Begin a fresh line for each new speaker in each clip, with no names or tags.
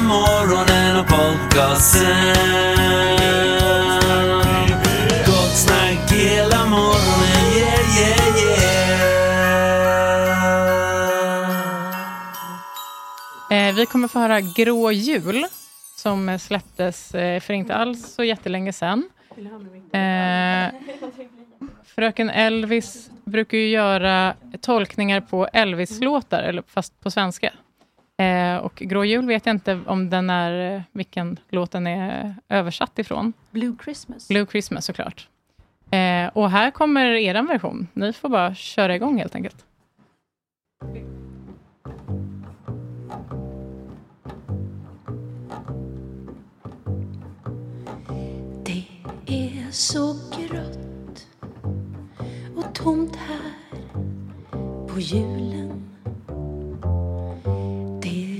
Morgonen och podcasten. Gott snack hela morgonen, yeah, yeah, yeah.
Eh, vi kommer få höra Grå jul, som släpptes eh, för inte alls så jättelänge sedan. Eh, Fröken Elvis brukar ju göra tolkningar på Elvis-låtar, eller fast på svenska. Eh, och Grå jul vet jag inte om den är, eh, vilken låt den är översatt ifrån.
Blue Christmas.
Blue Christmas såklart. Eh, och här kommer er version. Ni får bara köra igång helt enkelt.
Det är så grått och tomt här på julen.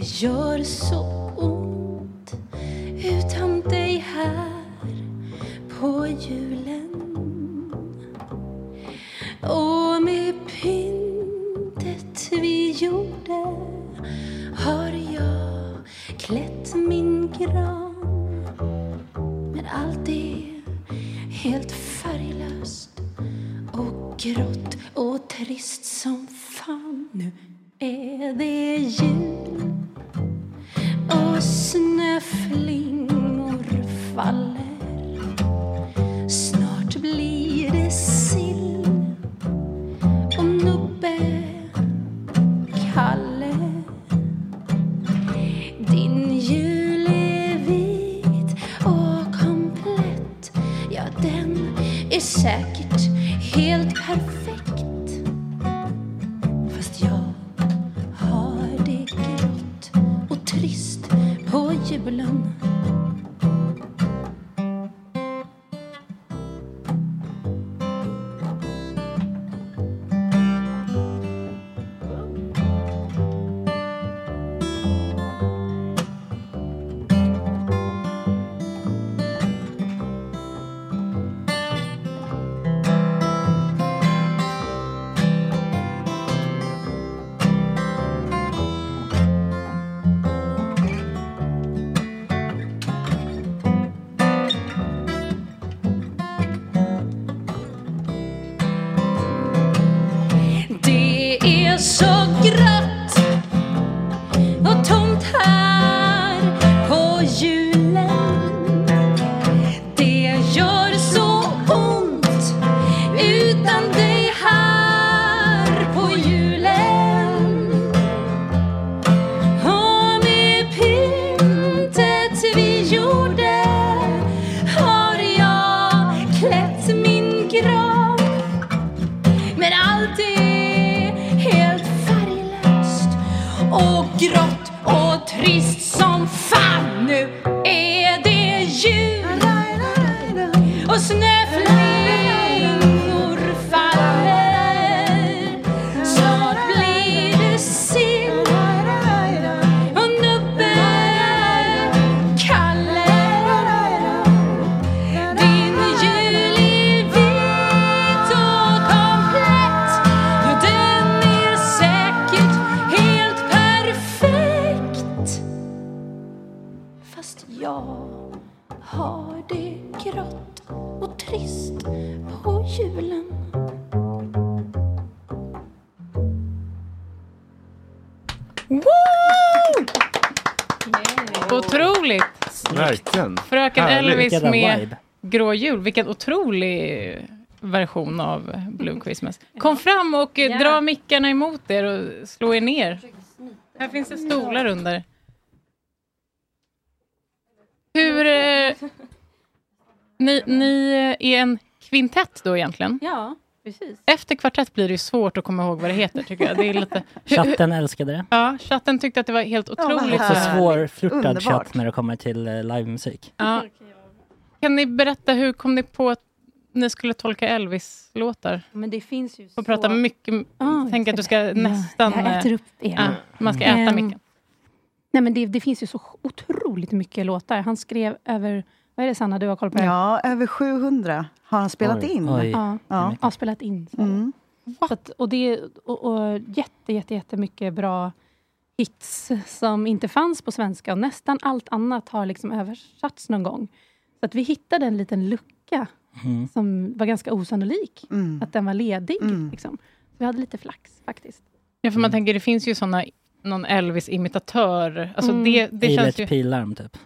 Det gör så ont. Jag har det grått och trist på julen.
Otroligt!
Verkligen.
Fröken
Härligt.
Elvis med. Grå jul. Vilken otrolig version av Blue Christmas. Kom fram och dra mickarna emot er och slå er ner. Här finns det stolar under. Hur... Eh, ni, ni är en kvintett då egentligen?
Ja, precis.
Efter kvartett blir det ju svårt att komma ihåg vad det heter tycker jag. Det är lite...
Chatten älskade det.
Ja, chatten tyckte att det var helt otroligt.
Så
Härligt.
svårflörtad chatt när det kommer till eh, livemusik.
Ja. Kan ni berätta hur kom ni på att ni skulle tolka Elvis-låtar?
Men det finns ju
Får prata mycket,
Ah,
tänk att du
ska-
nästan...
Jag äter
eh,
upp er.
ja, man ska äta
Ehm,
micken.
Nej, men det, det finns ju så otroligt mycket låtar. Han skrev över, vad är det Sanna, du har koll på det?
Ja, över 700 har han spelat
Oj,
in.
oj.
Ja,
Ja.
ja, spelat in.
Mm.
Så att, och det och, och jätte, jätte, jättemycket bra hits som inte fanns på svenska. Och nästan allt annat har liksom översatts någon gång. Så att vi hittade en liten lucka
Mm.
som var ganska osannolik.
Mm.
Att den var ledig.
Mm.
Liksom. Vi hade lite flax faktiskt.
Ja, för man tänker, det finns ju såna, någon Elvis-imitatör. Alltså
Mm.
det, det känns ju...
Pilarm typ.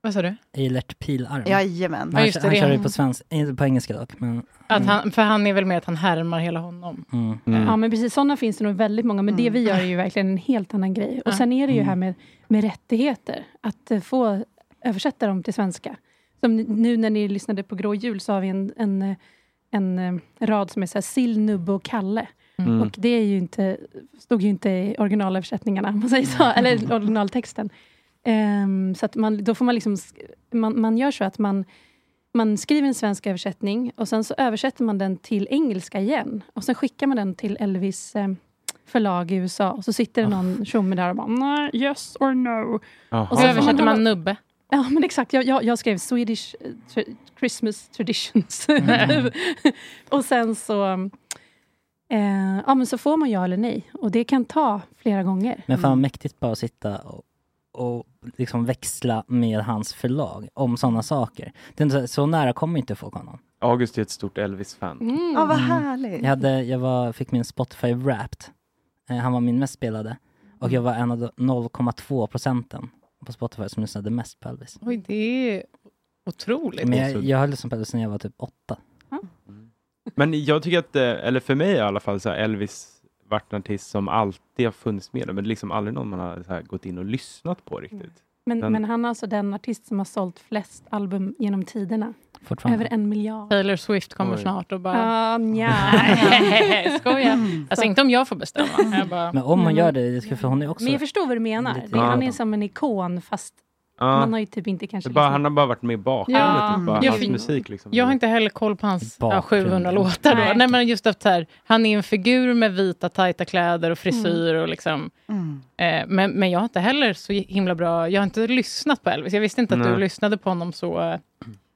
Vad sa du?
Eilert Pilarm.
Jajamän.
Ja,
Han,
just det,
han kör ju på svenska, inte på engelska dock. Men,
Att han, för han är väl med att han härmar hela honom.
mm.
Mm.
Ja, men precis. Sådana finns det nog väldigt många. Men det vi gör är ju verkligen en helt annan grej. Och
Ja.
sen är det ju här med, med rättigheter. Att eh, få översätta dem till svenska. Som nu när ni lyssnade på Grå jul så har vi en, en, eh, en, eh, rad som är så här, Sill, Nubbe och Kalle.
Mm.
Och det är ju inte, stod ju inte i originalöversättningarna, man säger så. Eller originaltexten. Ehm, så att man, då får man liksom... Man, man gör så att man, man skriver en svensk översättning och sen så översätter man den till engelska igen. Och sen skickar man den till Elvis eh, förlag i USA. Och så sitter det någon tjomme där och bara nej, yes or no.
Jaha.
Och så översätter man nubbe.
Ja, men exakt. Jag, jag, jag skrev Swedish tra- Christmas traditions. och sen så... Eh, ja, men så får man ja eller nej. Och det kan ta flera gånger.
men fan vad mäktigt bara att sitta och, och liksom växla med hans förlag om sådana saker. Inte så, nära kommer inte folk honom.
August är ett stort Elvis-fan.
Mm.
Ja, vad
Mm.
härligt.
Jag, hade, jag var, fick min Spotify Wrapped. Eh, han var min mest spelade. Och jag var en av de 0,2 procenten på Spotify som lyssnade mest på Elvis.
Oj, det är otroligt.
Men jag, jag har lyssnat på Elvis sedan jag var typ åtta.
Men jag tycker att, eh, eller för mig i alla fall, så Elvis varit en artist som alltid har funnits med. Men det är liksom aldrig någon man har så här gått in och lyssnat på riktigt.
Men,
Den-
men han är alltså den artist som har sålt flest album genom tiderna. Över en miljard.
Taylor Swift kommer
Oj.
snart och bara...
Ja, nja.
Skoja. Alltså inte om jag får bestämma. Jag bara,
Men om hon
Men-
gör det, det ska, för hon är också...
Men jag förstår vad du menar. Det, han är som en ikon fast
Ja,
man har ju typ inte kanske...
bara, han har bara varit med i bakgrunden,
Ja.
typ, bara,
Jag
hans musik. Liksom.
jag har inte heller koll på hans ja,
Bakgrund.
700 låtar. Då.
Nej.
Nej. men just att så här, han är en figur med vita tajta kläder och frisyr. Och liksom,
Mm.
eh, men, men jag har inte heller så himla bra... Jag har inte lyssnat på Elvis. Jag visste inte att du
Nej.
lyssnade på honom så...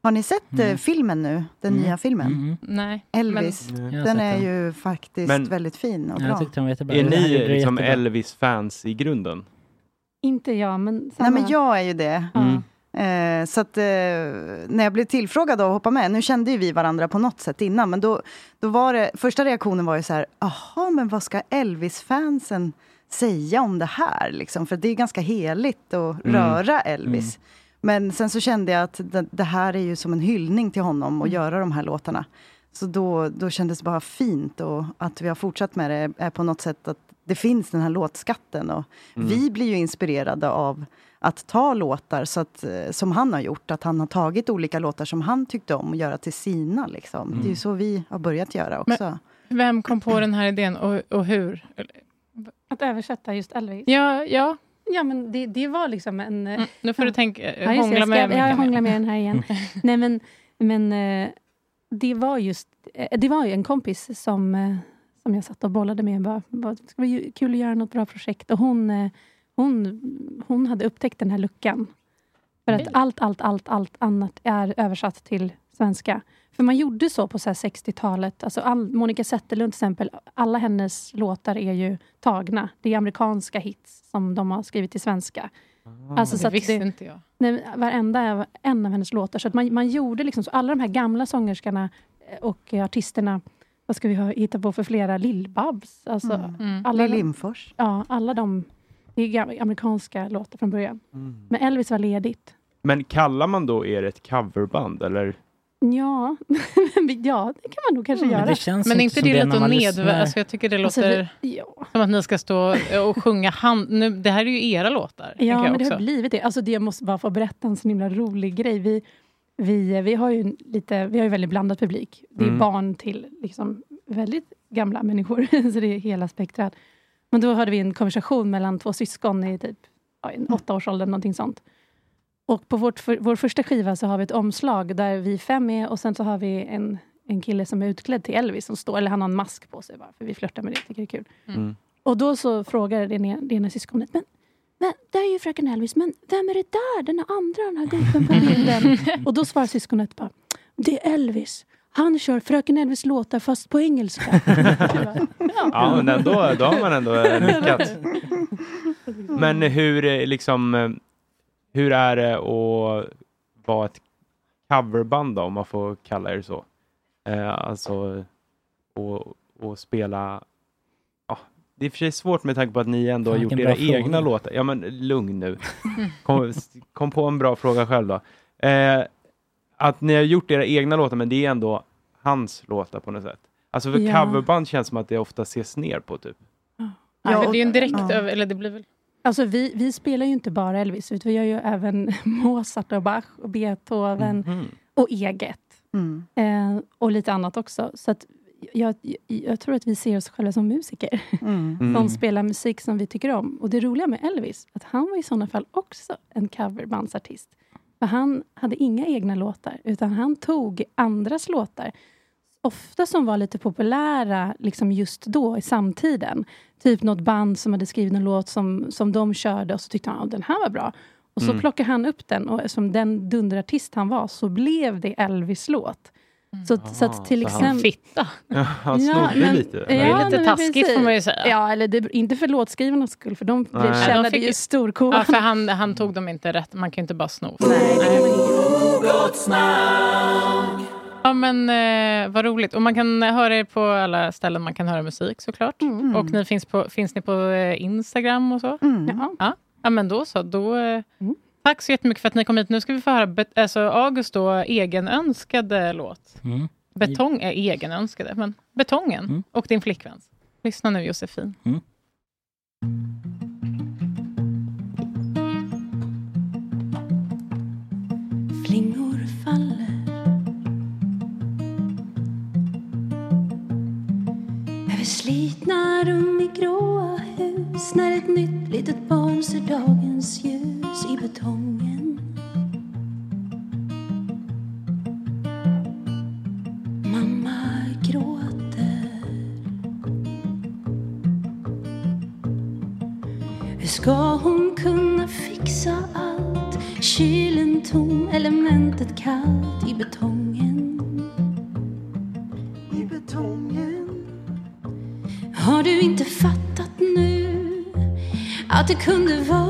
Har ni sett eh,
Mm.
filmen nu? Den
Mm.
nya filmen?
Mm.
nej.
Elvis.
Jag har
Den är
den.
ju faktiskt
Men-
väldigt fin och bra.
jag tyckte den var jättebra.
Är ni liksom. Elvis-fans i grunden?
Inte jag, men...
Nej,
samma.
men jag är ju det.
Mm.
Eh, så att eh, när jag blev tillfrågad att hoppa med, nu kände ju vi varandra på något sätt innan, men då, då var det, första reaktionen var ju så här, jaha, men vad ska Elvis-fansen säga om det här? Liksom? För det är ganska heligt att
Mm.
röra Elvis. Men sen så kände jag att det, det här är ju som en hyllning till honom att göra de här låtarna. Så då, då kändes det bara fint och att vi har fortsatt med det är på något sätt att det finns den här låtskatten. Och
Mm.
Vi blir ju inspirerade av att ta låtar så att, eh, som han har gjort. Att han har tagit olika låtar som han tyckte om och göra till sina. Liksom. Det är
Mm.
ju så vi har börjat göra också.
Vem kom på den här idén och, och hur?
Att översätta just Elvis.
Ja, ja.
Ja, men det, det var liksom en... eh,
Mm, nu får du tänka,
Ja, just det,
hångla
jag,
med
ska, jag
Mikael.
hånglar med den här igen. Nej, men, men eh, det var just... eh, Det var ju en kompis som, eh, som jag satt och bollade med. Bara, bara, det ska vara kul att göra något bra projekt. Och hon, eh, hon, hon hade upptäckt den här luckan. För att allt, allt, allt, allt annat är översatt till svenska. För man gjorde så på så här 60-talet. Alltså all, Monica Zetterlund till exempel, alla hennes låtar är ju tagna. Det är amerikanska hits som de har skrivit till svenska. Alltså, så
det
att
visste
det,
inte jag.
Nej, varenda en av hennes låtar. Så att man, man gjorde liksom så. Alla de här gamla sångerskorna eh, och artisterna. Vad ska vi ha, hitta på för flera? Lill-Babs. Alltså,
Mm.
Mm.
alla,
Lill Lindfors.
ja, alla de... Det är amerikanska låtar från början.
Mm.
Men Elvis var ledigt.
Men kallar man då er ett coverband? Eller?
Ja, ja det kan man nog kanske
Men
göra.
det känns
Men
inte
det att
lyssnar.
nedvärda? Alltså jag tycker det
Alltså,
låter
vi, ja,
som att ni ska stå och sjunga hand... Nu, det här är ju era låtar.
ja men det har blivit det. Alltså det jag måste bara få berätta en så himla rolig grej. Vi, vi, vi har ju lite, vi har ju väldigt blandad publik. Det är
Mm.
barn till liksom väldigt gamla människor, så det är hela spektrat. Men då hade vi en konversation mellan två syskon i typ ja, i åttaårsåldern, någonting sånt. Och på vårt, för, vår första skiva så har vi ett omslag där vi fem är och sen så har vi en, en kille som är utklädd till Elvis, som står, eller han har en mask på sig bara, för vi flörtar med det, tycker det är kul.
Mm.
Och då så frågar det ena, det ena syskonet, men, men det är ju fröken Elvis, men vem är det där, den andra, den här gubben på bilden? och då svarar syskonet bara, det är Elvis. Han kör fröken Elvis låtar fast på engelska.
Ja, men ändå, då har man ändå lyckats. Men hur, eh, liksom, eh, hur är det att vara ett coverband då, om man får kalla er så? Eh, alltså, och, och spela... Ja, det är i och för sig svårt med tanke på att ni ändå har gjort era
fråga.
egna låtar. Ja men lugn nu. Kom, kom på en bra fråga själv då. Eh, att ni har gjort era egna låtar men det är ändå hans låtar på något sätt. Alltså för
Ja.
coverband känns som att det ofta ses ner på typ.
Ja, för det är ju en direkt
ja.
över, eller det blir väl...
Alltså vi, vi spelar ju inte bara Elvis, utan vi gör ju även Mozart och Bach och Beethoven
Mhm.
och eget.
Mm.
Eh, och lite annat också. Så att jag, jag, jag tror att vi ser oss själva som musiker.
Mm.
Mm.
Som spelar musik som vi tycker om. Och det roliga med Elvis, att han var i sådana fall också en coverbandsartist. För han hade inga egna låtar, utan han tog andras låtar. Ofta som var lite populära liksom just då, i samtiden. Typ något band som hade skrivit en låt som, som de körde och så tyckte han att den här var bra. Och så
Mm.
plockade han upp den och som den dunderartist han var så blev det Elvis-låt. Så, så att till
så han-
exempel...
Fitta.
Ja, han snodde
men-
lite.
Det är
Ja,
lite taskigt får man ju säga.
Ja, eller det, inte för låtskrivarnas skull, för de blev,
Nej.
tjänade
De fick
ju storkovan.
Ja, för han, han tog dem inte rätt. Man kan ju inte bara sno. Ja men eh, vad roligt. Och man kan höra er på alla ställen man kan höra musik såklart.
Mm.
Och ni finns, på, finns ni på eh, Instagram och så?
Mm.
Ja.
Ja men då så. Då, eh,
Mm.
Tack så jättemycket för att ni kom hit. Nu ska vi få höra alltså, August då, egenönskade låt.
Mm.
Betong är egenönskade, men Betongen
Mm.
och din flickväns. Lyssna nu Josefin.
Flingor faller Över slitna rum i gråa hus När ett nytt litet barn ser dagens ljus i betongen Mamma gråter Hur ska hon kunna fixa allt? Kylen tom, elementet kallt i betongen. Kunde vara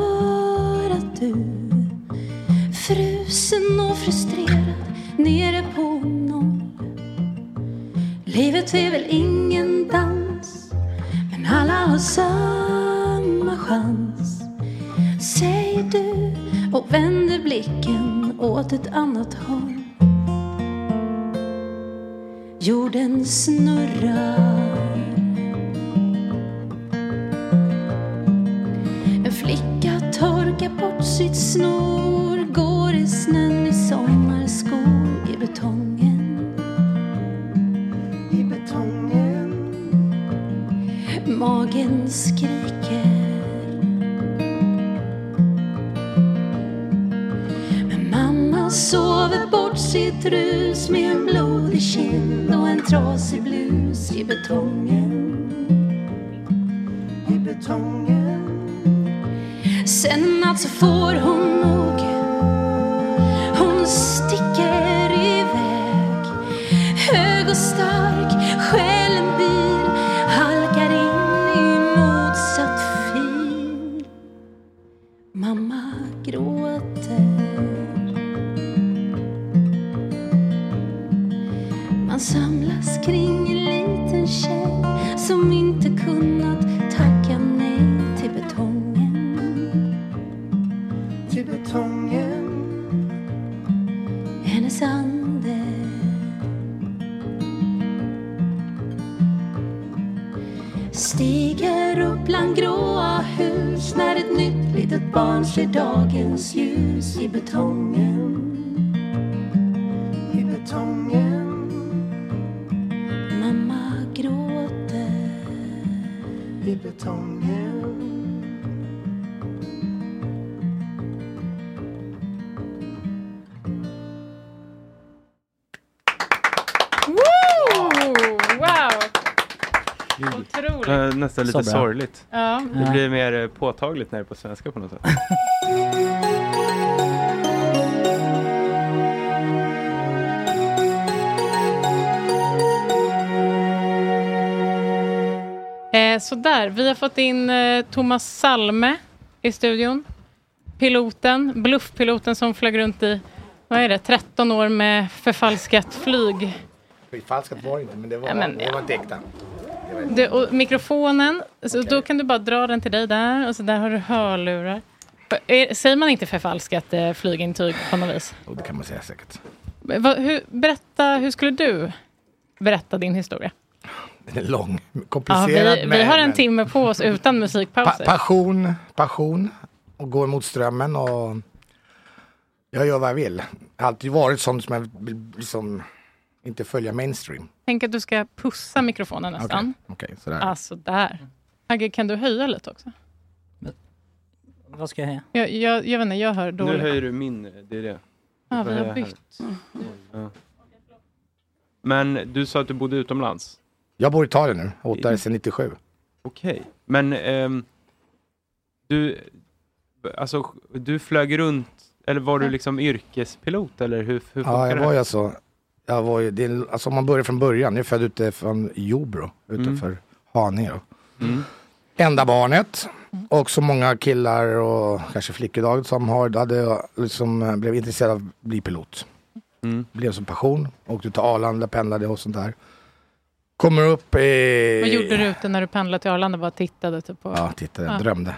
Sen en natt så får hon nog. Hon sticker
lite
Så bra.
sorgligt.
Ja.
Det blir mer eh, påtagligt när det är på svenska på något sätt.
Eh, sådär, vi har fått in eh, Thomas Salme i studion. Piloten, bluffpiloten som flög runt i, vad är det, 13 år med förfalskat flyg.
Förfalskat var det inte, men det var,
Ja, men,
det
ja.
var inte äkta.
Du, och mikrofonen, så då kan du bara dra den till dig där och så där har du hörlurar. Säger man inte förfalskat eh, flygintyg på något vis?
Jo, det kan man säga säkert.
Va, hur, berätta, hur skulle du berätta din historia?
Den är lång,
Ja,
komplicerad.
vi, vi
men-
har en
men-
timme på oss utan
Pa
musikpauser.
passion, passion och går mot strömmen och jag gör vad jag vill. Jag har alltid varit sån som jag liksom inte följa mainstream.
Tänk att du ska pussa mikrofonen nästan.
Okej, sådär.
Alltså där. Agge, kan du höja lite också?
Vad ska jag höja?
Jag, jag, jag vet inte, jag hör
Nu
dåligt.
höjer du min, det är det.
Ja,
Du
vi har bytt.
Ja. Men du sa att du bodde utomlands?
Jag bor i Italien nu, bott där sedan 97.
Okej, men ehm, du, alltså, du flög runt, eller var du liksom yrkespilot eller hur, hur
Ja, jag var ju alltså, jag var ju, det, är- alltså om man börjar från början, jag är född ute från Jobro, utanför Haninge. då.
Mm.
Enda barnet och så många killar och kanske flickor idag som har, hade liksom, eh, blev intresserad av att bli pilot.
Mm.
Blev som passion, åkte till Arlanda, pendlade och sånt där. Kommer upp i...
Vad gjorde du ute när du pendlade till Arlanda? Bara tittade typ på...
Ja, tittade,
Ja.
drömde.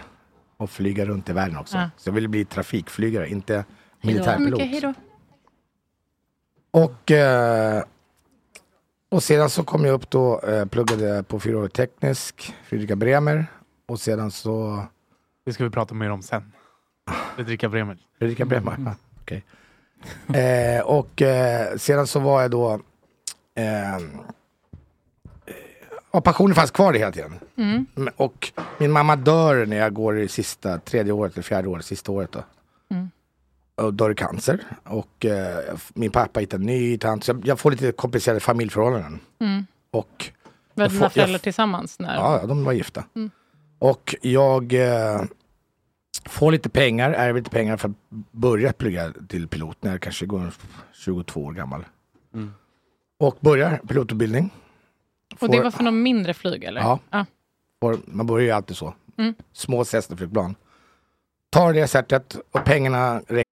Och flyga runt i världen också.
Ja.
Så jag ville bli trafikflygare, inte militärpilot.
då.
Och, eh, och sedan så kom jag upp då, eh, pluggade på fyraårig teknisk, Fredrika Bremer. Och sedan så...
Det ska vi prata mer om sen. Fredrika Bremer.
Fredrika Bremer, ja, okej. Eh, och eh, sedan så var jag då... Eh, ja, passionen fanns kvar hela tiden.
Mm.
Och min mamma dör när jag går i sista, tredje året eller fjärde året, sista året då.
Mm.
Och dör i cancer. Och eh, min pappa hittar en ny tant. Så jag, jag får lite komplicerade familjeförhållanden.
Mm.
Och
Var dina
får-
föräldrar tillsammans? När...
Ja, de var gifta.
Mm.
Och jag eh, får lite pengar, ärver lite pengar för att börja plugga till pilot när jag kanske går 22 år gammal.
Mm.
Och börjar pilotutbildning.
Och det
Får-
var för någon mindre flyg eller?
Ja.
ja.
får, man börjar ju alltid så.
Mm.
Små Cessna-flygplan. Tar det sättet och pengarna räcker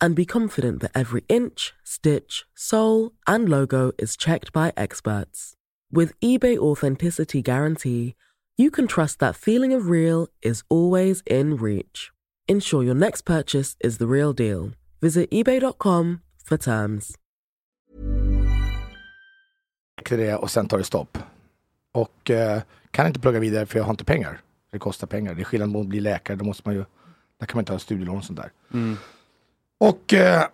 and be confident that every inch, stitch, sole, and logo is checked by experts. With eBay Authenticity Guarantee, you can trust that feeling of real is always in reach. Ensure your next purchase is the real deal. Visit eBay.com for terms.
det och sen tar det stopp. Och eh, kan inte plugga vidare för jag har inte pengar. Det kostar pengar. Det är skillnad mot att bli läkare. Då måste man ju, där kan man inte ha studielån och sånt där.
Mm.
Och eh,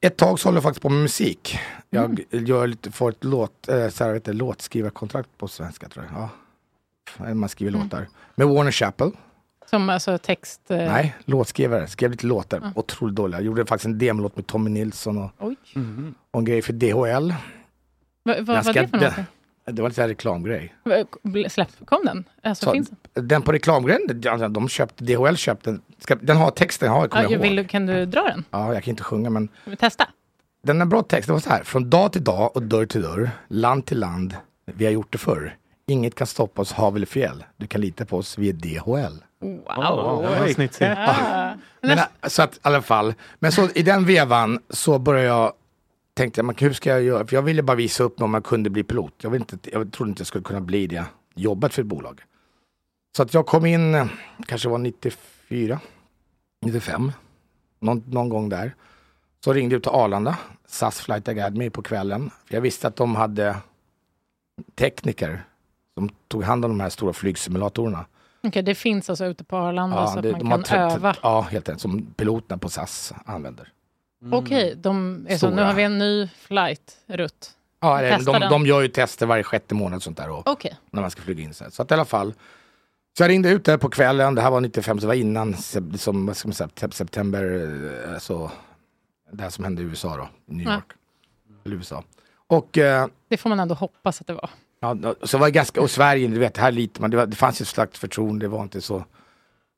ett tag så håller jag faktiskt på med musik. Jag gör lite, får ett låt, eh, så här, vet du, låtskrivarkontrakt på svenska tror jag. Ja. Man skriver låtar. Med Warner Chappell.
Som alltså text... eh,
Nej, låtskrivare. Skrev lite låtar.
Ja.
Otroligt dåliga. Jag gjorde faktiskt en demolåt med Tommy Nilsson och,
Oj.
och en grej för DHL.
Va, vad var det för någonting?
Det, var lite så här reklamgrej.
Släpp, kom den? Alltså,
Så,
finns den?
den på reklamgrejen, de- de köpte, DHL köpte den. Ska, den har texten, har kommer
Ja,
jag ihåg.
vill, du- kan du dra den?
Ja, jag kan inte sjunga men
Ska vi testa?
den är bra text. Det var så här, från dag till dag och dörr till dörr, land till land, vi har gjort det förr. Inget kan stoppa oss hav eller fjäll. Du kan lita på oss, vi är DHL.
Wow!
det var snitsigt.
Ja.
Men, så att i alla fall, men så i den vevan så började jag tänkte jag, hur ska jag göra? För jag ville bara visa upp mig om jag kunde bli pilot. Jag, vill inte, jag trodde inte jag skulle kunna bli det jobbet för ett bolag. Så att jag kom in, kanske var 94, 95, någon, någon gång där. Så ringde jag till Arlanda, SAS Flight Academy på kvällen. För jag visste att de hade tekniker som tog hand om de här stora flygsimulatorerna.
Okej, det finns alltså ute på Arlanda så att
det-
man
de
kan öva.
Ja, helt enkelt. Som piloterna på SAS använder.
Okej, de är så, nu har vi en ny flight-rutt.
Ja, eller
Testa
de,
den.
de gör ju tester varje sjätte månad och sånt där. Och
Okej.
När man ska flyga in. Så, här. så att i alla fall. Så jag ringde ut där på kvällen. Det här var 95, så det var innan sep- som, vad ska man säga, sep- september. eh, Alltså, det här som hände i USA då. New
Ja.
York. Eller USA. Och eh,
Det får man ändå hoppas att det var.
Ja, så var det ganska, och Sverige, du vet, här litar man, det, var, det fanns ju ett slags förtroende, det var inte så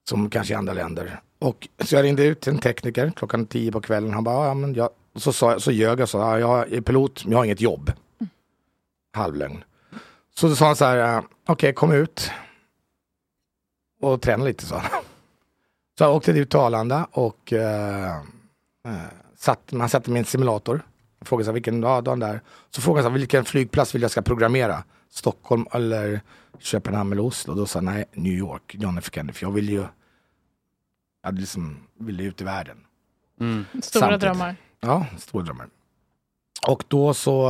som kanske i andra länder. Och så jag ringde ut till en tekniker klockan tio på kvällen, han bara, ja men jag, så, sa, så ljög jag och sa, ja, jag är pilot, men jag har inget jobb. Halvlögn. Så då sa han så här, okej, okej kom ut och träna lite sa han. Så jag åkte ut till Arlanda och eh, eh satt, man satte min i simulator. Jag frågade så här, vilken dag, dagen där. Så frågade jag vilken flygplats vill jag ska programmera? Stockholm eller Köpenhamn eller Oslo? Då sa jag, nej, New York, John F Kennedy. För jag vill ju, hade liksom, ville ut i världen.
Stora
Samtidigt.
drömmar.
Ja, stora drömmar. Och då så,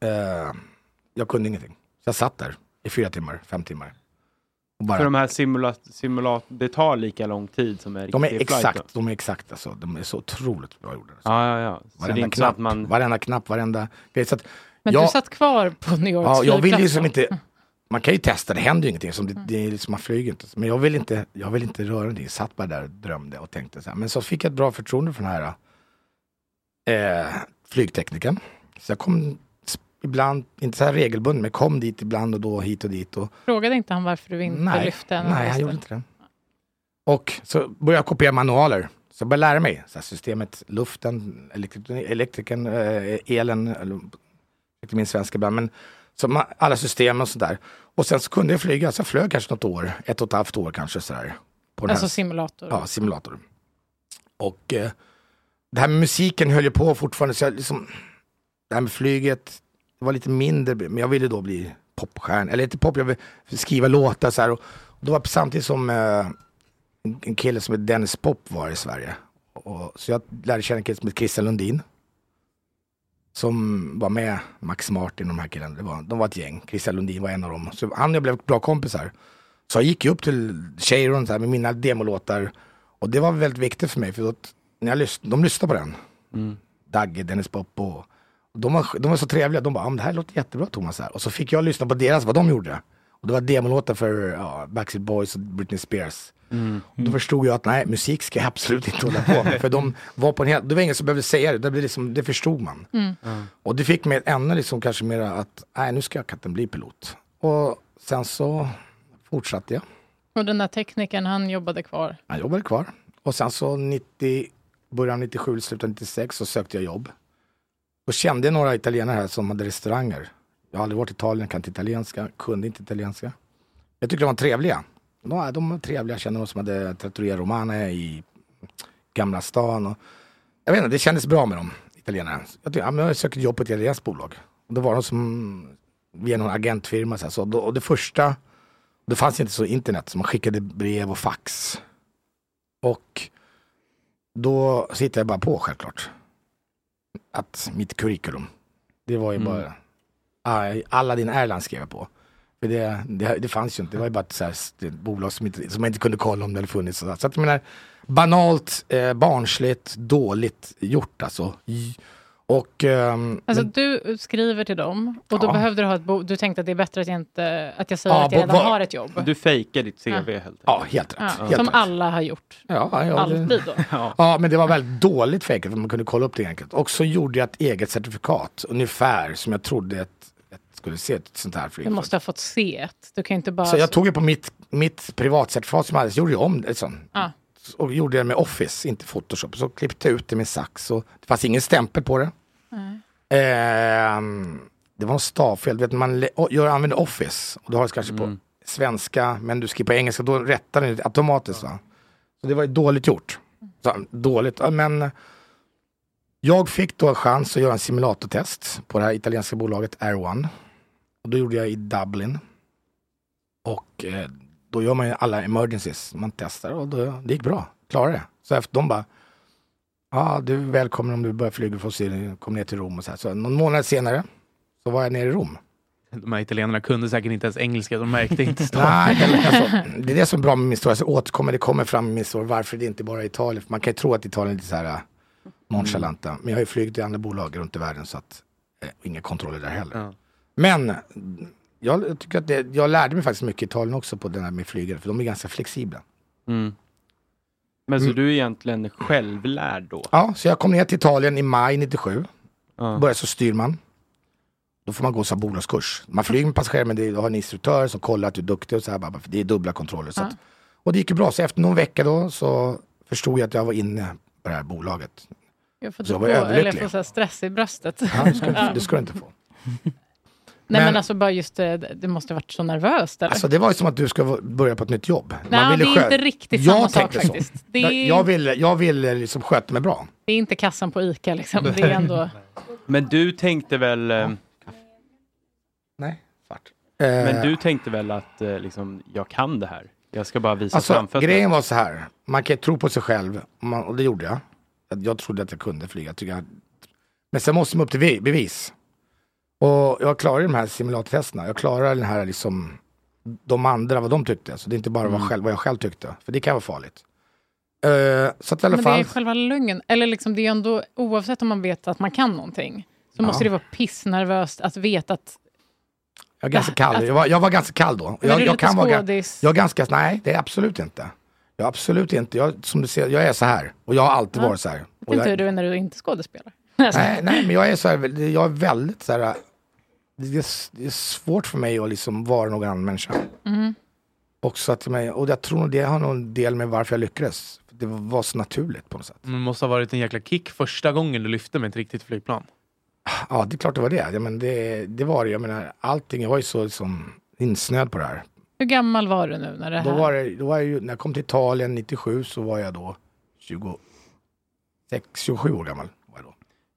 eh, jag kunde ingenting. Så jag satt där i fyra timmar, fem timmar. Och bara,
För de här simulat, simulat, det tar lika lång tid som en
de är
riktig flight då?
exakt, de är exakt alltså. De är så otroligt bra gjorda.
Ja, ja, ja. Så
Varenda knapp,
man...
varenda knapp, varenda grej. Så att
Men
jag,
du satt kvar på New Yorks
ja, jag vill liksom
då?
inte, man kan ju testa, det händer ju ingenting. Som det, det är liksom, man flyger inte. Men jag vill inte, jag vill inte röra någonting. Jag satt bara där och drömde och tänkte så här. Men så fick jag ett bra förtroende för den här eh, flygteknikern. Så jag kom ibland, inte så här regelbundet, men kom dit ibland och då hit och dit. Och,
Frågade inte han varför du inte
Nej,
lyfte
nej, han gjorde inte det. Och så började jag kopiera manualer. Så jag började lära mig så systemet, luften, elektri- elektrikern, eh, elen, jag inte min svenska ibland, men så ma- alla system och sådär. Och sen så kunde jag flyga, så jag flög kanske något år, ett och ett halvt år kanske sådär. På
Alltså
här,
simulator?
Ja, simulator. Och eh, det här med musiken höll ju på fortfarande, så jag liksom, det här med flyget, var lite mindre, men jag ville då bli popstjärna, eller inte pop, jag ville skriva låtar så här. Och, och det var samtidigt som eh, en kille som heter Dennis Pop var i Sverige. Och, så jag lärde känna en kille som heter Christian Lundin. Som var med Max Martin och de här killarna. Det var, de var ett gäng. Christian Lundin var en av dem. Så han och jag blev bra kompisar. Så jag gick ju upp till Cheiron så här med mina demolåtar. Och det var väldigt viktigt för mig. För att när jag lys- de lyssnade på den. Dagge, Dennis Pop och och de var, de var så trevliga. De bara, ah, det här låter jättebra Thomas. Här. Och så fick jag lyssna på deras, vad de gjorde. Och det var demolåtar för ja, Backstreet Boys och Britney Spears. Och då förstod jag att nej, musik ska jag absolut inte hålla på med. för de var på en helt, det var ingen som behövde säga det, det, blev liksom, det förstod man.
Mm.
Och det fick mig ännu liksom kanske mer att, nej nu ska jag katten bli pilot. Och sen så fortsatte jag.
Och den där teknikern, han jobbade kvar?
Jag jobbade kvar. Och sen så 90, början 97, slutet 96 så sökte jag jobb. Då kände jag några italienare här som hade restauranger. Jag har aldrig varit i Italien, kan inte italienska, kunde inte italienska. Jag tyckte de var trevliga. De, de trevliga, någon som hade Trattoria Romana i Gamla stan. Och, jag vet inte, det kändes bra med dem, italienarna. Jag, tyckte, ja, men jag sökte jobb på ett italienskt bolag. Och då var de som, via någon agentfirma. Så, här, så, då, och det första, det fanns inte så internet, så man skickade brev och fax. Och då sitter jag bara på självklart. Att mitt curriculum, det var ju
Mm.
bara Aladdin Airlines skrev jag på. För det, det, det fanns ju inte, det var ju bara ett, så här, ett bolag som, inte, som man inte kunde kolla om det hade funnits. Så, så att jag menar, banalt, eh, barnsligt, dåligt gjort alltså. J- Och... ehm,
Alltså
men-
du skriver till dem och då
Ja.
behövde du ha ett bo- Du tänkte att det är bättre att jag, inte, att jag säger
Ja,
att jag redan har ett jobb?
Du fejkar ditt CV
Ja.
helt enkelt.
Ja, helt rätt.
Ja,
helt
som
rätt.
alla har gjort.
Ja, ja, det-
Alltid då.
Ja.
Ja, men det var väldigt dåligt fejkat för man kunde kolla upp det enkelt. Och så gjorde jag ett eget certifikat, ungefär som jag trodde att skulle se ett sånt här
Du
flygplan.
måste ha fått se ett. Du kan inte bara...
Så jag tog ju på mitt, mitt privatcertifikat som jag hade, så gjorde jag om det. Sån.
Ja.
Och gjorde det med Office, inte Photoshop. Så klippte jag ut det med sax. Och det fanns ingen stämpel på det.
Nej.
Ehm, det var en stavfel. Du vet, man gör, använder Office och du har det kanske på svenska men du skriver på engelska, då rättar den automatiskt. Va? Så det var ju dåligt gjort. Så, dåligt, men jag fick då en chans att göra en simulatortest på det här italienska bolaget Air One. Och då gjorde jag i Dublin. Och eh, då gör man ju alla emergencies. Man testar och då, det gick bra. Klarade det. Så efter de bara, ja du är välkommen om du börjar flyga att se, kom ner till Rom och så här. Så någon månad senare så var jag nere i Rom.
De här italienarna kunde säkert inte ens engelska, de märkte inte
Nej, eller, alltså, det är det som är bra med min historia. Så återkommer, det kommer fram i min historia varför det inte bara är Italien. För man kan ju tro att Italien är lite så här äh, nonchalanta. Men jag har ju flugit i andra bolag runt i världen så att eh, inga kontroller där heller. Men mm, jag tycker att det, jag lärde mig faktiskt mycket i Italien också på den här med flygare. För de är ganska flexibla.
Mm. Men så du är egentligen självlärd då?
Ja, så jag kom ner till Italien i maj 97. Började som styrman. Då får man gå så här bolagskurs. Man flyger med passagerare men det du har en instruktör som kollar att du är duktig och så här. bara, för Det är dubbla kontroller. Så att, och det gick ju bra. Så efter någon vecka då så förstod jag att jag var inne på det här bolaget.
Jag får,
Så jag var
eller jag
överlycklig.
får så här stress i bröstet.
Ja, det, ska, det ska du inte få.
Nej men,
Men-
alltså bara just det, det måste ha varit så nervöst eller?
Alltså det var ju som att du ska börja på ett nytt jobb.
Nej, det är inte riktigt
jag
samma sak
tänkte så.
faktiskt. Det är-
Jag, ville jag ville liksom sköta mig bra.
Det är inte kassan på ICA liksom. Det är ändå...
Men du tänkte väl... eh,
Nej, svart.
Men
Eh,
du tänkte väl att eh, liksom, jag kan det här? Jag ska bara visa
Alltså
framfötterna.
grejen var så här. Man kan tro på sig själv. Man, och det gjorde jag. Jag- trodde att jag kunde flyga. Jag tycker jag, men sen måste man upp till vi- bevis. Och jag klarade de här simulatortesterna. Jag klarade den här liksom de andra vad de tyckte. Så det är inte bara vad, själv, vad jag själv tyckte. För det kan vara farligt. Eh, så att i alla
Men det
fall.
är själva lögnen. Eller liksom det är ändå, oavsett om man vet att man kan någonting, så
Ja.
måste det vara pissnervöst att veta att...
Jag är ganska kall. Jag var, jag var ganska kall då. Jag,
du
jag kan vara, jag är ganska, nej det är absolut inte. Jag absolut inte. Jag, som du ser, jag är så här. Och jag har alltid
Ja.
varit så här.
Jag, hur du är när du inte skådespelar.
nej, nej, men jag är så här, jag är väldigt så här. Det är, det är svårt för mig att liksom vara någon annan människa.
Mm.
Och, så att mig, och jag tror det har nog en del med varför jag lyckades. Det var så naturligt på något sätt.
Det måste ha varit en jäkla kick första gången du lyfte med ett riktigt flygplan.
Ja, det är klart det var det. Ja, men det, det var det. Jag menar, allting, jag var ju så liksom, insnöad på det här.
Hur gammal var du nu när det här...
Då var det, då var jag ju, när jag kom till Italien 97 så var jag då 26, 27 år gammal.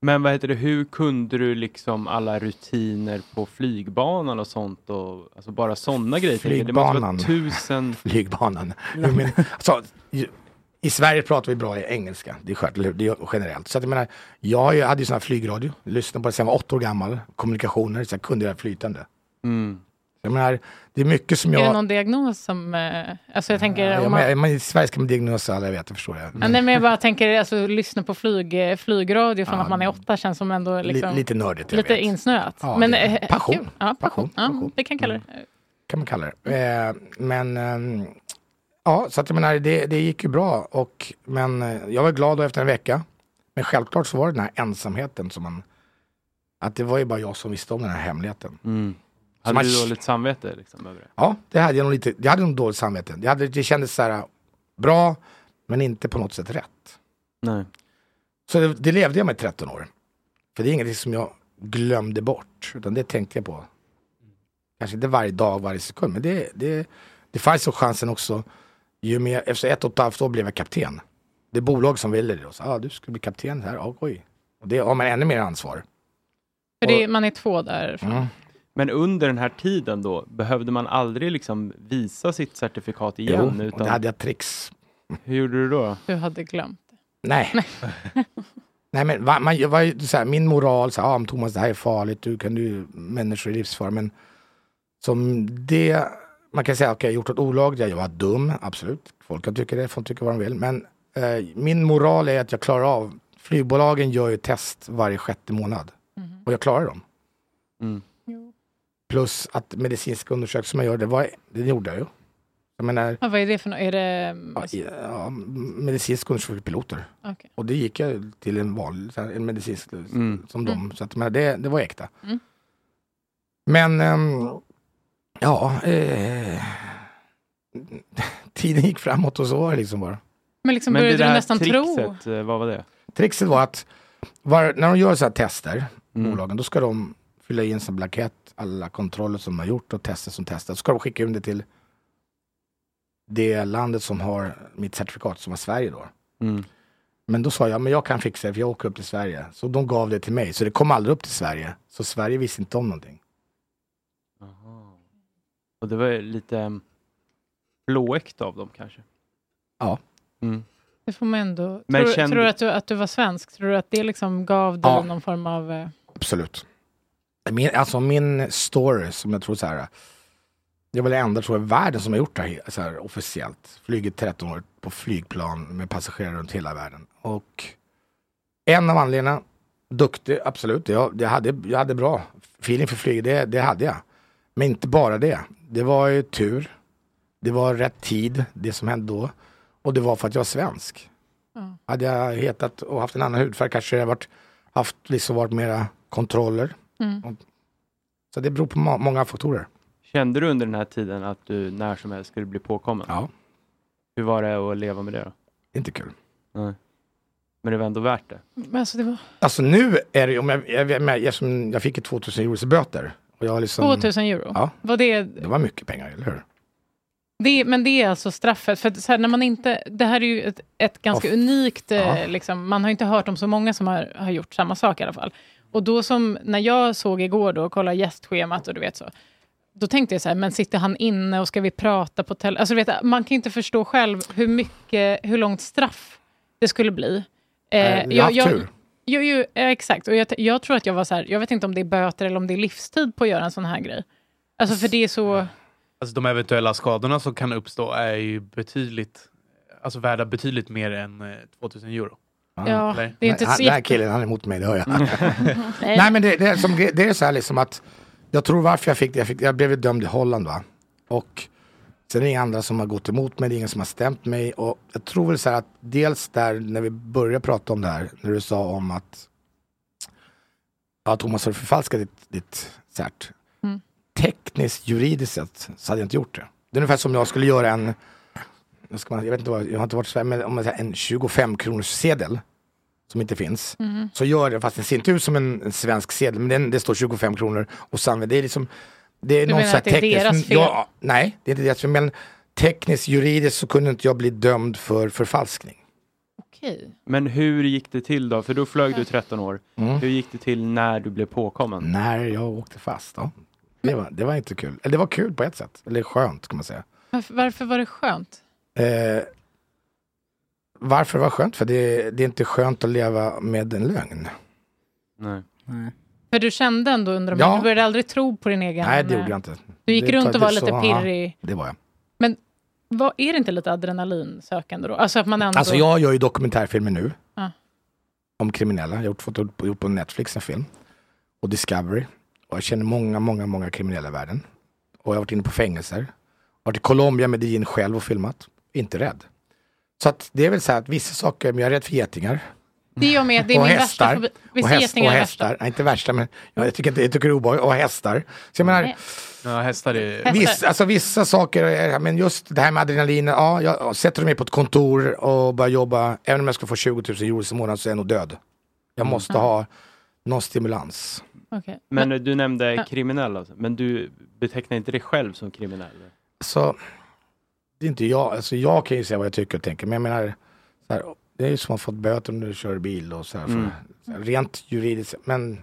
Men vad heter det, hur kunde du liksom alla rutiner på flygbanan och sånt och alltså bara sådana grejer? jag. Det måste vara
Flygbanan.
tusen...
Flygbanan. Menar, alltså, i- Sverige pratar vi bra engelska, det är skönt, eller hur? Det är generellt. Så att jag menar, jag hade ju sån här flygradio, lyssnade på det sen jag var åtta år gammal, kommunikationer, så jag kunde göra flytande.
Mm.
Jag menar, det är mycket som
Är det
jag...
någon diagnos som... eh, Alltså jag tänker...
Ja,
om
men,
man,
men I Sverige ska man diagnosa alla, jag vet, jag förstår det.
Ja, nej, men jag bara tänker, alltså, lyssna på flyg, eh, flygradio från att man är åtta känns som ändå liksom,
lite nördigt, jag
Lite
vet.
insnöat.
Ja,
men,
det är
eh,
passion.
kul. Ja, passion. Ja, vi kan kalla det.
kan man kalla det. Eh, men ehm, ja, så att jag menar, det, det gick ju bra. Och, men eh, jag var glad då efter en vecka. Men självklart så var det den här ensamheten som man... Att det var ju bara jag som visste om den här hemligheten.
Mm. Hade
man-
du dåligt samvete liksom, över det?
Ja, det hade jag nog lite. Jag hade nog dåligt samvete. Det, hade, det kändes så här bra, men inte på något sätt rätt.
Nej.
Så det, det levde jag med i 13 år. För det är ingenting som jag glömde bort, utan det tänkte jag på. Kanske inte varje dag, varje sekund, men det, det, det fanns ju chansen också. Ju mer, efter ett och ett halvt år blev jag kapten. Det är bolag som ville det. Och så, ah, du ska bli kapten här, ah, oj. Och det har man ännu mer ansvar.
För det, man är två där.
Mm.
Men under den här tiden då, behövde man aldrig liksom visa sitt certifikat igen?
Jo, och
utan...
det hade jag tricks.
Hur gjorde du då?
Du hade glömt.
Nej. Nej men va, man, jag ju så här, min moral, så här, ah, Thomas det här är farligt, du kan du, människor är livsfara. Men som det, man kan säga okej jag har gjort något olagligt, jag var dum, absolut. Folk kan tycka det, folk tycker vad de vill. Men eh, min moral är att jag klarar av, flygbolagen gör ju test varje sjätte månad. Och jag klarar dem.
Mm.
Plus att medicinska undersökningar som jag gör, det, var, det gjorde jag ju. Jag menar,
Ja, vad är det för något? Är det...
ja, ja, medicinsk undersökning för piloter.
Okej.
Och det gick jag till en vanlig, så här, en medicinsk
Mm.
som dem. Så att, men det, det var äkta.
Mm.
Men ehm, ja, eh, tiden gick framåt och så var det liksom bara.
Men liksom
Men det
började du nästan tro...
trixet, eh, vad var det?
Trixet var att var, när de gör så här tester,
Mm.
bolagen, då ska de fylla i en sån blankett, alla kontroller som de har gjort och tester som testas. Så ska de skicka in det till det landet som har mitt certifikat, som var Sverige då.
Mm.
Men då sa jag, men jag kan fixa det för jag åker upp till Sverige. Så de gav det till mig, så det kom aldrig upp till Sverige. Så Sverige visste inte om någonting.
Och det var ju lite um, blåäkt av dem kanske.
Ja.
Mm.
Det får man ändå...
Men
tror,
kände-
tror du att du, att du var svensk? Tror du att det liksom gav dig
Ja.
någon form av... eh,
Absolut. Min, alltså min story som jag tror så här. Det är väl det enda tror jag världen som har gjort det här, så här officiellt. Flugit 13 år på flygplan med passagerare runt hela världen. Och en av anledningarna, duktig, absolut. Jag, jag, hade, jag hade bra feeling för flyg, det, det hade jag. Men inte bara det. Det var ju tur. Det var rätt tid, det som hände då. Och det var för att jag var svensk.
Ja.
Hade jag hetat och haft en annan hudfärg kanske jag varit, haft liksom varit mera kontroller.
Mm.
Så det beror på må- många faktorer.
Kände du under den här tiden att du när som helst skulle bli påkommen?
Ja.
Hur var det att leva med det då?
Inte kul.
Nej. Men det var ändå värt det?
Men alltså det var
Alltså nu är det, om jag, jag, jag, jag, som, jag fick ju 2000 euros i böter. Och jag liksom,
2000 euro?
Ja,
Var det,
det var mycket pengar, eller hur?
det, men det är alltså straffet? För så här, när man inte, det här är ju ett, ett ganska
Ja.
unikt... eh,
Ja.
Liksom, man har inte hört om så många som har, har gjort samma sak i alla fall. Och då som, när jag såg igår då, och kollade gästschemat och du vet så. Då tänkte jag så här, men sitter han inne och ska vi prata på tele... Alltså du vet, man kan inte förstå själv hur mycket, hur långt straff det skulle bli.
Eh, vi har haft tur.
Jo, jo, ja, exakt. Och jag, jag tror att jag var så här, jag vet inte om det är böter eller om det är livstid på att göra en sån här grej. Alltså för det är så...
Alltså de eventuella skadorna som kan uppstå är ju betydligt, alltså värda betydligt mer än eh, 2000 euro.
Ja, det är inte
han,
så
Den här killen, han är emot mig, det hör jag.
Nej.
Nej men det, det, är som, det är så här liksom att jag tror varför jag fick det, jag, fick, jag blev dömd i Holland va. Och sen är det inga andra som har gått emot mig, det är ingen som har stämt mig. Och jag tror väl så här att dels där när vi började prata om det här, när du sa om att ja, Thomas har du förfalskat ditt, ditt cert.
Mm.
Tekniskt, juridiskt sett så hade jag inte gjort det. Det är ungefär som jag skulle göra en, ska man, jag vet inte vad, jag har inte varit i Sverige, men om man säger en 25 kronors sedel som inte finns.
Mhm.
Så gör det, fast den ser inte ut som en, en svensk sedel, men den, det står 25 kronor och sen, det är liksom det är
Du
någon
menar att det är deras fel?
Ja, nej, det är inte deras fel, men tekniskt, juridiskt så kunde inte jag bli dömd för förfalskning.
Okej.
Men hur gick det till då? För då flög du 13 år.
Mm.
Hur gick det till när du blev påkommen?
När jag åkte fast, ja. Det var, det var inte kul. Eller det var kul på ett sätt. Eller skönt kan man säga.
Varför, varför var det skönt?
Eh, varför det var skönt? För det, det är inte skönt att leva med en lögn.
Nej.
För du kände ändå under de
Ja.
Du började aldrig tro på din egen...
Nej, det gjorde jag inte.
Du gick
Det-
runt och var lite
så,
pirrig.
Ja, det var jag.
Men vad, är det inte lite adrenalinsökande då? Alltså att man ändå...
Alltså jag gör ju dokumentärfilmer nu.
Ja.
Om kriminella. Jag har gjort, gjort på Netflix en film. Och Discovery. Och jag känner många, många, många kriminella i världen. Och jag har varit inne på fängelser. Varit i Colombia, Medellin själv och filmat. Inte rädd. Så att det är väl så här att vissa saker, men jag är rädd för getingar.
Det är jag med. Det är
och
min
hästar.
värsta fobi. Visst
och, häst, och hästar. Nej, inte värsta, men jag tycker, inte, jag tycker det är obehagligt. Och hästar. Så jag menar.
Ja, hästar är...
Hästar.
Viss, alltså vissa saker, är- men just det här med adrenalin, ja, jag sätter mig på ett kontor och börjar jobba, även om jag ska få 20 000 euro i månaden så är jag nog död. Jag måste ha någon stimulans.
Okej.
Men eh, du nämnde kriminell, alltså. men du betecknar inte dig själv som kriminell?
Så det är inte jag, alltså jag kan ju säga vad jag tycker och tänker, men jag menar, så här, det är ju som att få böter om du kör bil och så här,
Mm.
så här rent juridiskt, men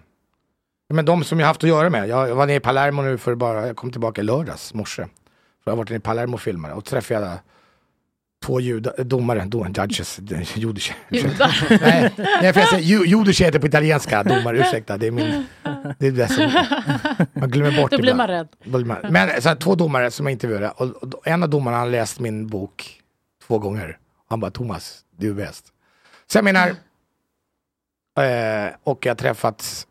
men de som jag haft att göra med, jag var nere i Palermo nu för bara, jag kom tillbaka i lördags morse. För jag har varit nere i Palermo och filmat och träffade jag två juda, domare, dom, judges, judice.
Judar.
Nej, nej för jag säger, ju- judice heter på italienska, domare, ursäkta, det är min, det är det som, man glömmer bort
Då blir
ibland.
man rädd.
Blir man- Men så här, två domare som jag intervjuade och, och en av domarna har läst min bok två gånger. Han bara Thomas, du är bäst. Så jag menar, eh, och jag har träffat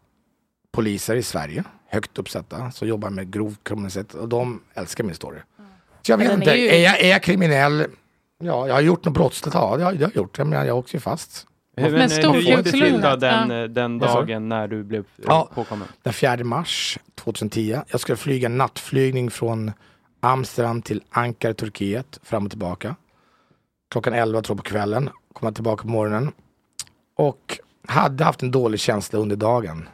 poliser i Sverige, högt uppsatta, som jobbar med grov kriminalitet och de älskar min story. Så jag vet inte,
är ju-
är, jag, är jag kriminell? Ja, jag har gjort något brottsligt, ja det har jag gjort. Jag menar, jag åkte ju fast.
Hur,
Men
eh, hur gick det till då den,
ja.
den dagen när du blev eh,
Ja.
påkommen?
Den 4 mars 2010. Jag skulle flyga en nattflygning från Amsterdam till Ankara, Turkiet, fram och tillbaka. Klockan 11 tror jag på kvällen, komma tillbaka på morgonen. Och hade haft en dålig känsla under dagen.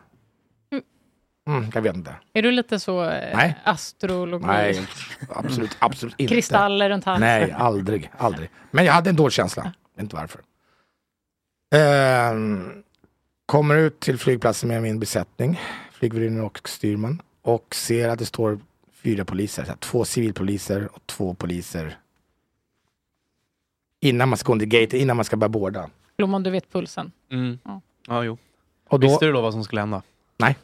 Mm.
Jag vet inte.
Är du lite så eh,
Nej.
astrologi?
Nej, absolut, absolut inte.
Kristaller runt halsen?
Nej, aldrig, aldrig. Men jag hade en dålig känsla. Inte varför. Ehm, kommer ut till flygplatsen med min besättning, flygvärdinna och styrman. Och ser att det står fyra poliser. Så här, två civilpoliser och två poliser. Innan man ska gå under gate, innan man ska börja båda.
Blomman, du vet pulsen.
Mm.
Ja.
Ja, jo.
Och då-
Visste du då vad som skulle hända?
Nej.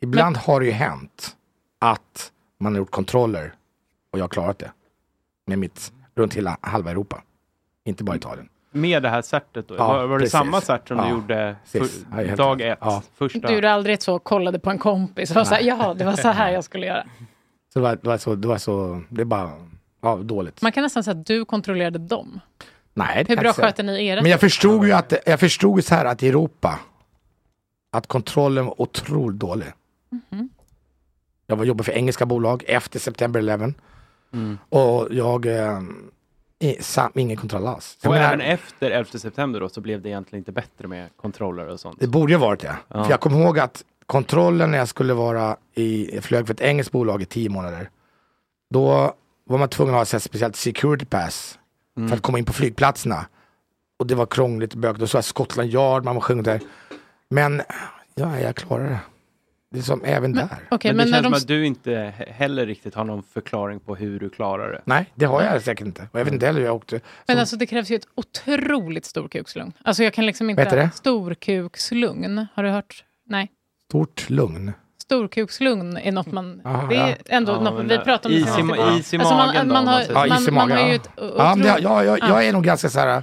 Ibland har det ju hänt att man har gjort kontroller och jag har klarat det. Med mitt, runt hela halva Europa. Inte bara Italien.
Med det här certet då?
Ja,
var, var det samma cert som
Ja,
du gjorde för,
Ja,
dag ett?
Ja.
Första?
Du gjorde aldrig ett så, kollade på en kompis och var så här, jaha, det var så här jag skulle göra.
Så det var, det var så, det var så, det är bara, ja, dåligt.
Man kan nästan säga att du kontrollerade dem.
Nej,
Hur bra sköter ni era
Men jag förstod ju att, jag förstod ju så här att i Europa, att kontrollen var otroligt dålig.
Mhm.
Jag var jobbade för engelska bolag efter September 11.
Mm.
Och jag, eh, sam, ingen kontroll alls.
Och
menar,
även efter 11 september då så blev det egentligen inte bättre med kontroller och sånt?
Det borde ju varit det.
Ja.
För jag kommer ihåg att kontrollen när jag skulle vara i, jag flög för ett engelskt bolag i tio månader. Då var man tvungen att ha ett speciellt security pass
Mm.
för att komma in på flygplatserna. Och det var krångligt och bökigt. Och så var Scotland Yard, man var sjungit där. Men ja, jag klarade det. Det är som även där.
Okej,
men,
men
det känns som
de-
att du inte he- heller riktigt har någon förklaring på hur du klarar det.
Nej, det har jag säkert inte. Och jag vet inte heller hur jag åkte.
Men alltså det krävs ju ett otroligt storkukslugn. Alltså jag kan liksom inte...
Heter det?
Storkukslugn, har du hört? Nej.
Stort lugn.
Storkukslugn är något man...
Aha,
det är
ja.
ändå
Ja,
något vi pratar om
is i is
Alltså man-
magen då,
man har-
man säger
Ja,
man-
is i
man
magen.
har ju ett
jag, jag,
Ja.
jag är nog ganska så här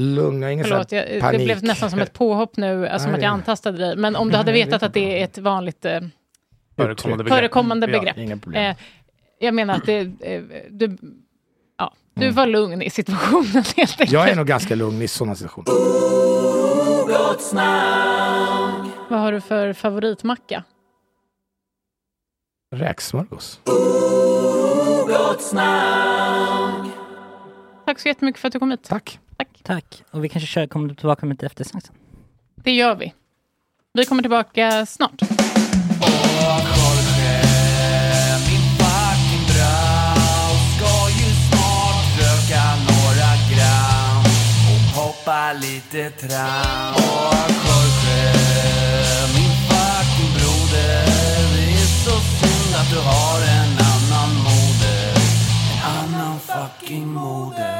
lugn. Jag har ingen
Förlåt, jag, det
panik.
blev nästan som ett påhopp nu, alltså som
Nej.
att jag antastade dig. Men om du hade
Nej,
vetat
vet
att det är ett vanligt eh,
Förekommande begrepp.
förekommande
Ja,
begrepp.
problem.
Eh, jag menar att det, eh, du, ja, du
Mm.
var lugn i situationen helt enkelt.
Jag är nog ganska lugn i sådana situationer.
Vad har du för favoritmacka?
Räksmörgås.
Tack så jättemycket för att du kom hit.
Tack.
Tack. Och vi kanske kör, kommer tillbaka med lite eftersnack sen.
Det gör vi. Vi kommer tillbaka snart.
Hoppa lite tram. Och Jorge, min fucking broder, det är så synd att du har en annan moder. En annan fucking moder.